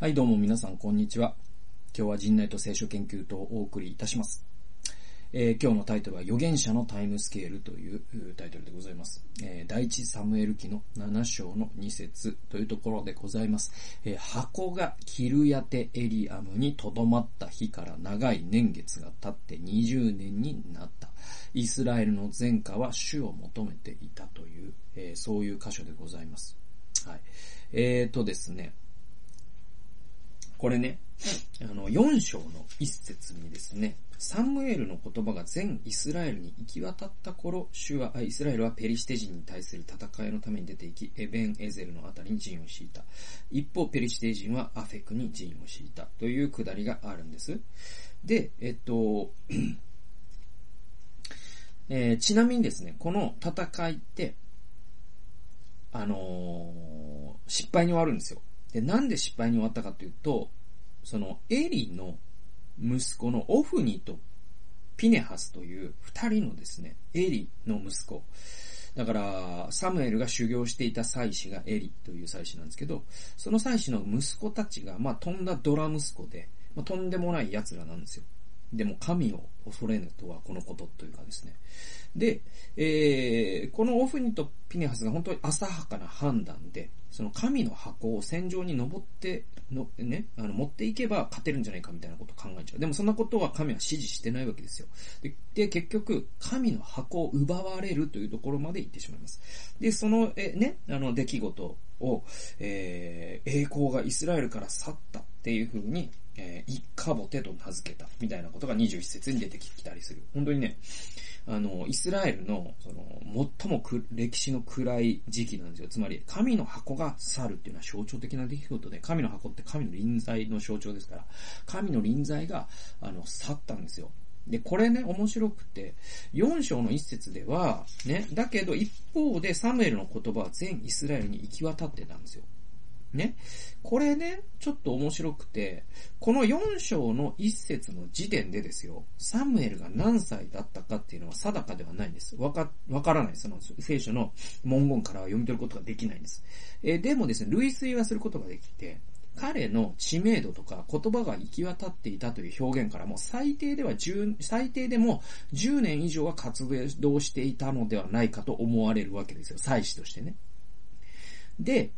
はい、どうも皆さん、こんにちは。今日は陣内と聖書研究とお送りいたします。えー今日のタイトルは、預言者のタイムスケールというタイトルでございます。えー第一サムエル記の7章の2節というところでございます。えー箱がキルヤテエリアムに留まった日から長い年月が経って20年になった。イスラエルの前科は主を求めていたという、えそういう箇所でございます。はい。えーとですね、これね、あの、4章の一節にですね、サムエルの言葉が全イスラエルに行き渡った頃、主は、あイスラエルはペリシテ人に対する戦いのために出て行き、エベン・エゼルのあたりに陣を敷いた。一方、ペリシテ人はアフェクに陣を敷いた。というくだりがあるんです。で、えっと、えーちなみにですね、この戦いって、あのー失敗に終わるんですよ。で、なんで失敗に終わったかというと、そのエリの息子のオフニとピネハスという二人のですね、エリの息子。だから、サムエルが修行していた祭司がエリという祭司なんですけど、その祭司の息子たちが、まあ、とんだドラ息子で、まあ、とんでもない奴らなんですよ。でも神を恐れぬとはこのことというかですね。で、えー、このオフニとピネハスが本当に浅はかな判断で、その神の箱を戦場に登って、の、ね、あの、持っていけば勝てるんじゃないかみたいなことを考えちゃう。でもそんなことは神は指示してないわけですよ。で、で結局、神の箱を奪われるというところまで行ってしまいます。で、その、え、ね、あの、出来事を、えー、栄光がイスラエルから去ったっていう風に、えー、一カボテと名付けた、みたいなことが21節に出てきたりする。本当にね、あの、イスラエルの、その、最も歴史の暗い時期なんですよ。つまり、神の箱が去るっていうのは象徴的な出来事で、神の箱って神の臨在の象徴ですから、神の臨在が、あの、去ったんですよ。で、これね、面白くて、4章の一節では、ね、だけど一方でサムエルの言葉は全イスラエルに行き渡ってたんですよ。ね。これね、ちょっと面白くて、この4章の一節の時点でですよ、サムエルが何歳だったかっていうのは定かではないんです。わか、わからない。その聖書の文言からは読み取ることができないんです。えーでもですね、類推はすることができて、彼の知名度とか言葉が行き渡っていたという表現からも最低では10、最低でも10年以上は活動していたのではないかと思われるわけですよ。祭司としてね。で、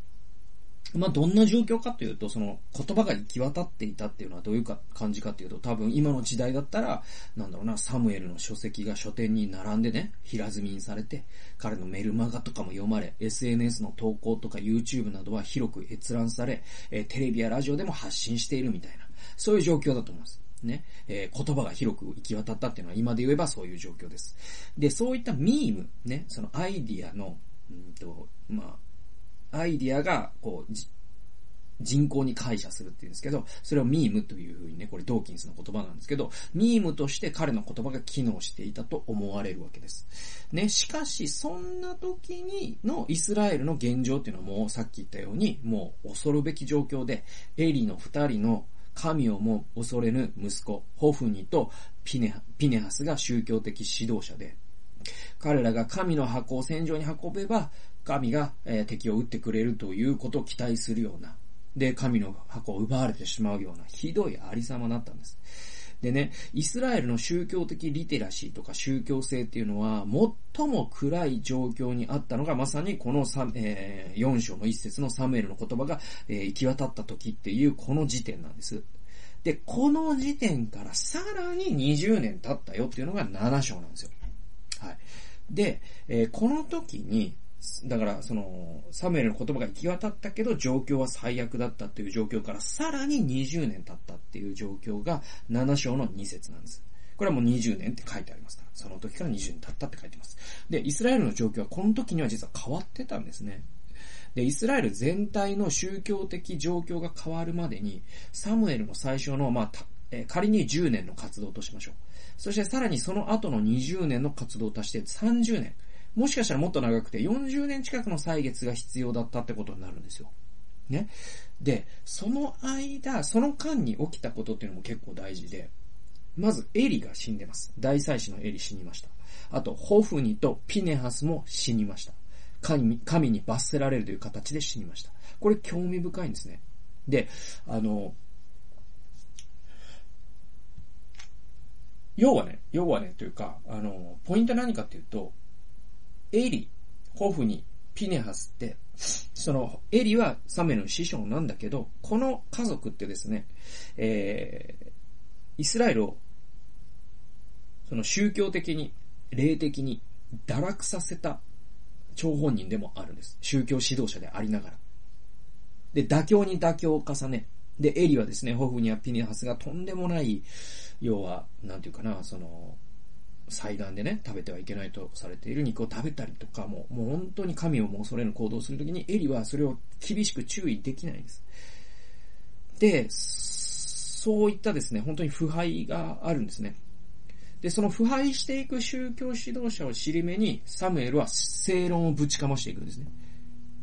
まあ、どんな状況かというと、その言葉が行き渡っていたっていうのはどういうか感じかというと、多分今の時代だったら、なんだろうな、サムエルの書籍が書店に並んでね、平積みにされて、彼のメルマガとかも読まれ、SNS の投稿とか YouTube などは広く閲覧され、えーテレビやラジオでも発信しているみたいな、そういう状況だと思います。ね、えー言葉が広く行き渡ったっていうのは今で言えばそういう状況です。で、そういったミーム、ね、そのアイディアの、うんと、まあ、アイディアが、こう、人口に解釈するっていうんですけど、それをミームというふうにね、これドーキンスの言葉なんですけど、ミームとして彼の言葉が機能していたと思われるわけです。ね、しかし、そんな時にのイスラエルの現状っていうのはもうさっき言ったように、もう恐るべき状況で、エリの二人の神をも恐れぬ息子、ホフニとピネピネハスが宗教的指導者で、彼らが神の箱を戦場に運べば、神が、え敵を撃ってくれるということを期待するような、で、神の箱を奪われてしまうような、ひどいありさまだったんです。でね、イスラエルの宗教的リテラシーとか宗教性っていうのは、最も暗い状況にあったのが、まさにこのサ、えー4章の一節のサムエルの言葉が、えー行き渡った時っていうこの時点なんです。で、この時点からさらに20年経ったよっていうのが7章なんですよ。はい。で、えーこの時に、だから、その、サムエルの言葉が行き渡ったけど、状況は最悪だったっていう状況から、さらに20年経ったっていう状況が、7章の2節なんです。これはもう20年って書いてありますから。その時から20年経ったって書いてます。で、イスラエルの状況はこの時には実は変わってたんですね。で、イスラエル全体の宗教的状況が変わるまでに、サムエルの最初の、まあ、え仮に10年の活動としましょう。そしてさらにその後の20年の活動を足して30年。もしかしたらもっと長くて40年近くの歳月が必要だったってことになるんですよ。ね。で、その間、その間に起きたことっていうのも結構大事で、まずエリが死んでます。大祭司のエリ死にました。あと、ホフニとピネハスも死にました。神神に罰せられるという形で死にました。これ興味深いんですね。で、あの、要はね、要はね、というか、あの、ポイントは何かっていうと、エリ、ホフに、ピネハスって、その、エリはサメの師匠なんだけど、この家族ってですね、えー、イスラエルを、その宗教的に、霊的に堕落させた張本人でもあるんです。宗教指導者でありながら。で、妥協に妥協を重ね、で、エリはですね、ホフニア・ピネハスがとんでもない、要は、なんていうかな、その、祭壇でね、食べてはいけないとされている肉を食べたりとかも、もう本当に神をも恐れぬ行動をするときに、エリはそれを厳しく注意できないんです。で、そういったですね、本当に腐敗があるんですね。で、その腐敗していく宗教指導者を尻目に、サムエルは正論をぶちかましていくんですね。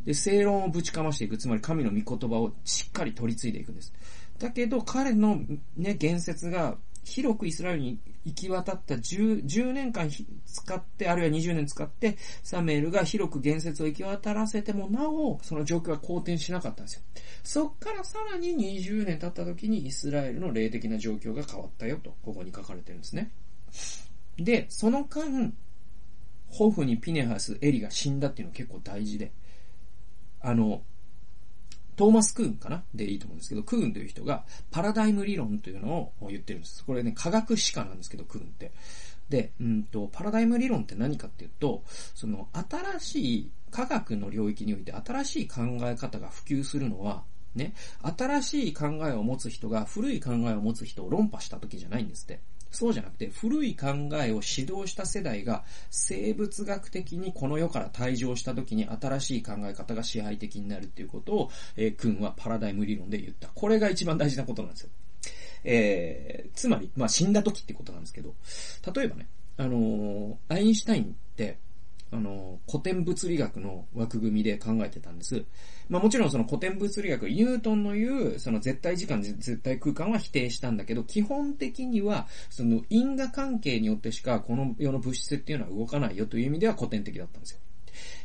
で、正論をぶちかましていく。つまり神の御言葉をしっかり取り継いでいくんです。だけど、彼のね、言説が広くイスラエルに行き渡った 10, 10年間使って、あるいは20年使って、サムエルが広く言説を行き渡らせてもなお、その状況は好転しなかったんですよ。そっからさらに20年経った時にイスラエルの霊的な状況が変わったよと、ここに書かれてるんですね。で、その間、ホフにピネハス、エリが死んだっていうのは結構大事で、あの、トーマス・クーンかな？でいいと思うんですけど、クーンという人がパラダイム理論というのを言ってるんです。これね、科学史家なんですけど、クーンって。で、うんと、パラダイム理論って何かっていうと、その、新しい科学の領域において新しい考え方が普及するのは、ね、新しい考えを持つ人が古い考えを持つ人を論破した時じゃないんですって。そうじゃなくて、古い考えを指導した世代が生物学的にこの世から退場した時に新しい考え方が支配的になるっていうことを、えー、君はパラダイム理論で言った。これが一番大事なことなんですよ。えー、つまり、まあ、死んだ時ってことなんですけど、例えばね、あのー、アインシュタインって、あの、古典物理学の枠組みで考えてたんです。まあもちろんその古典物理学、ニュートンの言う、その絶対時間、絶対空間は否定したんだけど、基本的には、その因果関係によってしかこの世の物質っていうのは動かないよという意味では古典的だったんですよ。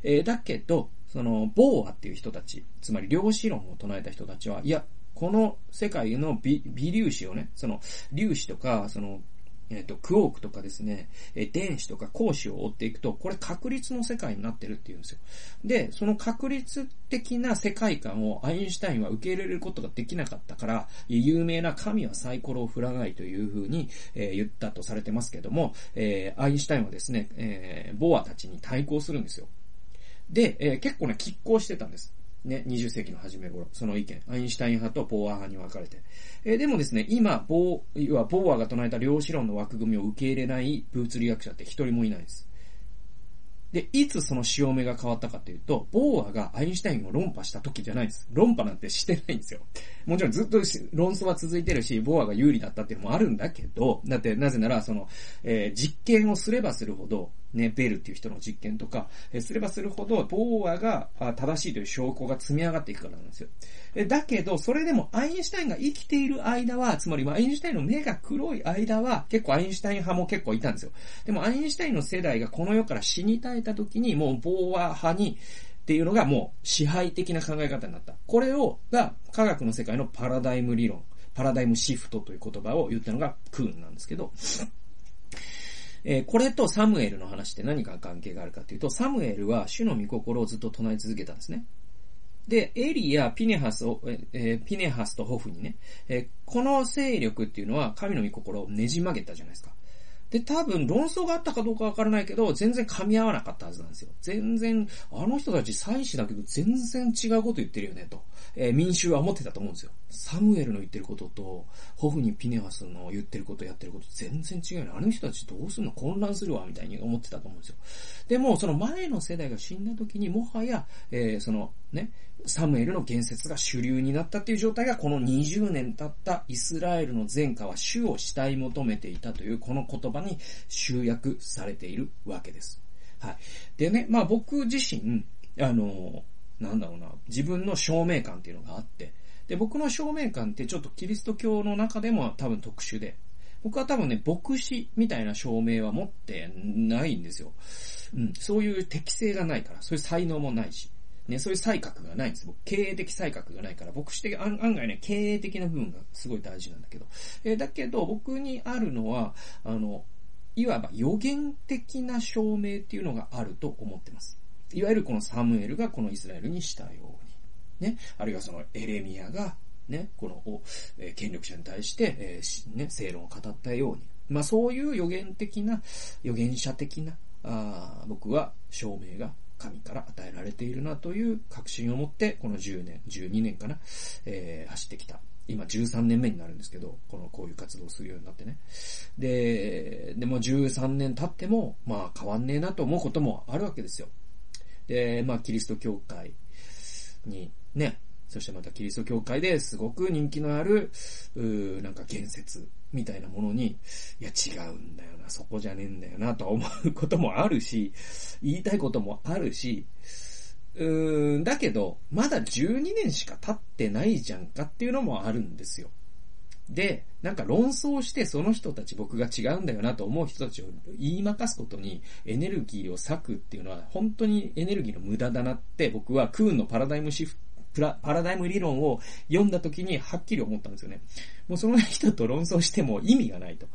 えー、だけど、その、ボーアっていう人たち、つまり量子論を唱えた人たちは、いや、この世界の微微粒子をね、その粒子とか、そのえっ、と、クオークとかですね、え電子とか光子を追っていくと、これ確率の世界になってるっていうんですよ。で、その確率的な世界観をアインシュタインは受け入れることができなかったから、有名な神はサイコロを振らないというふうに、え、言ったとされてますけども、え、アインシュタインはですね、え、ボアたちに対抗するんですよ。で、え、結構ね、拮抗してたんです。ね、20世紀の初め頃、その意見、アインシュタイン派とポーア派に分かれて。えー、でもですね、今、ボー、要はポーアが唱えた量子論の枠組みを受け入れない物理学者って一人もいないです。で、いつその潮目が変わったかというと、ボーアがアインシュタインを論破した時じゃないです。論破なんてしてないんですよ。もちろんずっと論争は続いてるし、ボーアが有利だったっていうのもあるんだけど、だってなぜなら、その、えー、実験をすればするほど、ね、ベルっていう人の実験とか、え、すればするほど、ボーアが正しいという証拠が積み上がっていくからなんですよ。えだけど、それでもアインシュタインが生きている間は、つまりアインシュタインの目が黒い間は、結構アインシュタイン派も結構いたんですよ。でもアインシュタインの世代がこの世から死に絶えた時に、もうボーア派に、っていうのがもう支配的な考え方になった。これを、が科学の世界のパラダイム理論、パラダイムシフトという言葉を言ったのがクーンなんですけど、えー、これとサムエルの話って何か関係があるかというと、サムエルは主の御心をずっと唱え続けたんですね。で、エリやピネハスを、えー、ピネハスとホフにね、えー、この勢力っていうのは神の御心をねじ曲げたじゃないですか。で、多分論争があったかどうかわからないけど、全然噛み合わなかったはずなんですよ。全然、あの人たち祭司だけど全然違うこと言ってるよね、と。えー、民衆は思ってたと思うんですよ。サムエルの言ってることと、ホフにピネハスの言ってること、やってること全然違うよ。あの人たちどうすんの混乱するわ、みたいに思ってたと思うんですよ。でも、その前の世代が死んだ時に、もはや、えー、その、ね、サムエルの言説が主流になったっていう状態がこの20年経ったイスラエルの前科は主を慕い求めていたというこの言葉に集約されているわけです。はい。でね、まあ僕自身、あの、なんだろうな、自分の証明感っていうのがあって、で、僕の証明感ってちょっとキリスト教の中でも多分特殊で、僕は多分ね、牧師みたいな証明は持ってないんですよ。うん、そういう適性がないから、そういう才能もないし。ね、そういう才覚がないんです。僕、経営的才覚がないから、僕して案外ね、経営的な部分がすごい大事なんだけど。えー、だけど、僕にあるのは、あの、いわば予言的な証明っていうのがあると思ってます。いわゆるこのサムエルがこのイスラエルにしたように。ね。あるいはそのエレミアが、ね、この、え、権力者に対して、えー、ね、正論を語ったように。まあそういう予言的な、予言者的な、あ僕は証明が神から与えられているなという確信を持って、この10年、12年かな、えー、走ってきた。今13年目になるんですけど、この、こういう活動をするようになってね。で、でも13年経っても、まあ変わんねえなと思うこともあるわけですよ。で、まあキリスト教会にね、そしてまたキリスト教会ですごく人気のある、うなんか言説みたいなものに、いや違うんだよな、そこじゃねえんだよな、と思うこともあるし、言いたいこともあるし、うーん、だけど、まだ12年しか経ってないじゃんかっていうのもあるんですよ。で、なんか論争してその人たち僕が違うんだよなと思う人たちを言いまかすことにエネルギーを割くっていうのは本当にエネルギーの無駄だなって僕はクーンのパラダイムシフプラパラダイム理論を読んだ時にはっきり思ったんですよね。もうその人と論争しても意味がないと。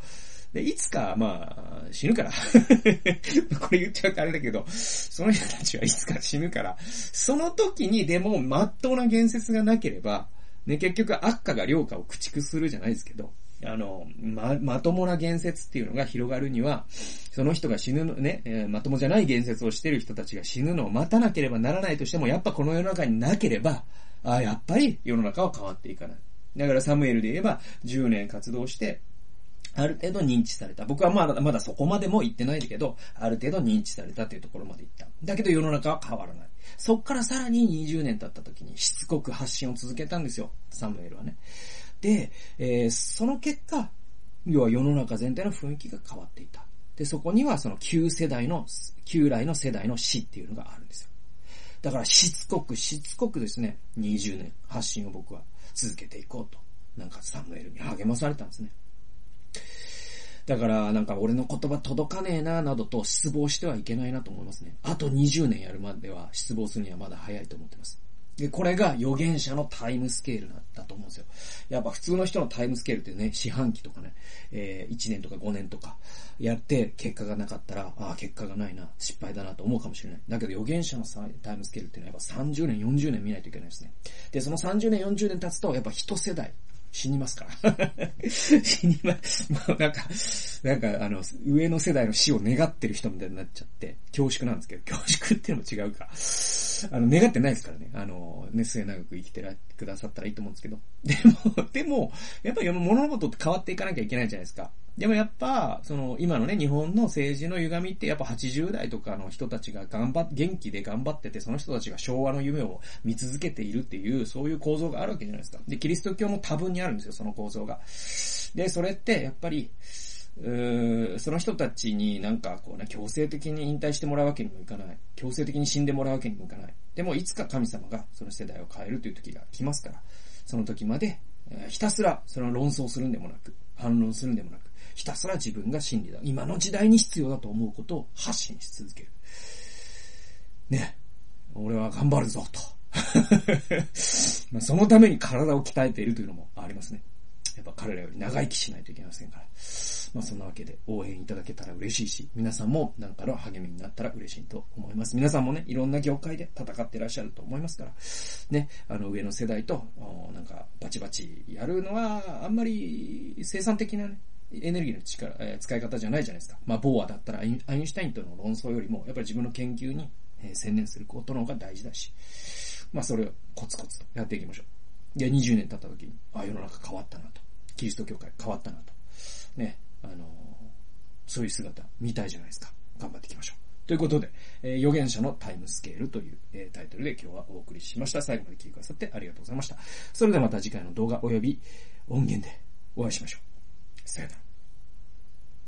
で、いつか、まあ、死ぬから。これ言っちゃうとあれだけど、その人たちはいつか死ぬから、その時にでも、まっとうな言説がなければ、ね、結局悪化が良化を駆逐するじゃないですけど、あの、ま、まともな言説っていうのが広がるには、その人が死ぬの、ね、えー、まともじゃない言説をしてる人たちが死ぬのを待たなければならないとしても、やっぱこの世の中になければ、あやっぱり世の中は変わっていかない。だからサムエルで言えば、10年活動して、ある程度認知された。僕はまだ、まだそこまでも言ってないけど、ある程度認知されたというところまで行った。だけど世の中は変わらない。そっからさらに20年経った時にしつこく発信を続けたんですよ。サムエルはね。で、えー、その結果、要は世の中全体の雰囲気が変わっていた。で、そこにはその旧世代の、旧来の世代の死っていうのがあるんですよ。だからしつこくしつこくですね、20年発信を僕は続けていこうと。なんかサムエルに励まされたんですね。だから、なんか俺の言葉届かねえな、などと失望してはいけないなと思いますね。あと20年やるまでは失望するにはまだ早いと思ってます。で、これが預言者のタイムスケールだと思うんですよ。やっぱ普通の人のタイムスケールってね、四半期とかね、えー、1年とか5年とかやって結果がなかったら、ああ、結果がないな、失敗だなと思うかもしれない。だけど預言者のタイムスケールっていうのはやっぱ30年、40年見ないといけないですね。で、その30年、40年経つと、やっぱ一世代、死にますから 死にます。もうなんか、なんかあの、上の世代の死を願ってる人みたいになっちゃって、恐縮なんですけど、恐縮っていうのも違うか。あの、願ってないですからね。あの、ね、末長く生きてくださったらいいと思うんですけど。でも、でも、やっぱり物事って変わっていかなきゃいけないじゃないですか。でもやっぱ、その、今のね、日本の政治の歪みって、やっぱ80代とかの人たちが頑張っ、元気で頑張ってて、その人たちが昭和の夢を見続けているっていう、そういう構造があるわけじゃないですか。で、キリスト教も多分にあるんですよ、その構造が。で、それって、やっぱり、うその人たちになんかこうね、強制的に引退してもらうわけにもいかない。強制的に死んでもらうわけにもいかない。でも、いつか神様がその世代を変えるという時が来ますから、その時まで、えひたすらその論争するんでもなく、反論するんでもなく、ひたすら自分が真理だ。今の時代に必要だと思うことを発信し続ける。ね。俺は頑張るぞ、と。まあそのために体を鍛えているというのもありますね。やっぱ彼らより長生きしないといけませんから。まあそんなわけで応援いただけたら嬉しいし、皆さんもなんかの励みになったら嬉しいと思います。皆さんもね、いろんな業界で戦ってらっしゃると思いますから、ね、あの上の世代と、なんかバチバチやるのはあんまり生産的なね、エネルギーの力、えー、使い方じゃないじゃないですか。まあ、ボーアだったらアインシュタインとの論争よりも、やっぱり自分の研究に、えー、専念することの方が大事だし、まあ、それをコツコツとやっていきましょう。で、20年経った時に、あ、世の中変わったなと。キリスト教会変わったなと。ね、あのー、そういう姿見たいじゃないですか。頑張っていきましょう。ということで、えー、預言者のタイムスケールという、えー、タイトルで今日はお送りしました。最後まで聞いてくださってありがとうございました。それではまた次回の動画及び音源でお会いしましょう。さよなら。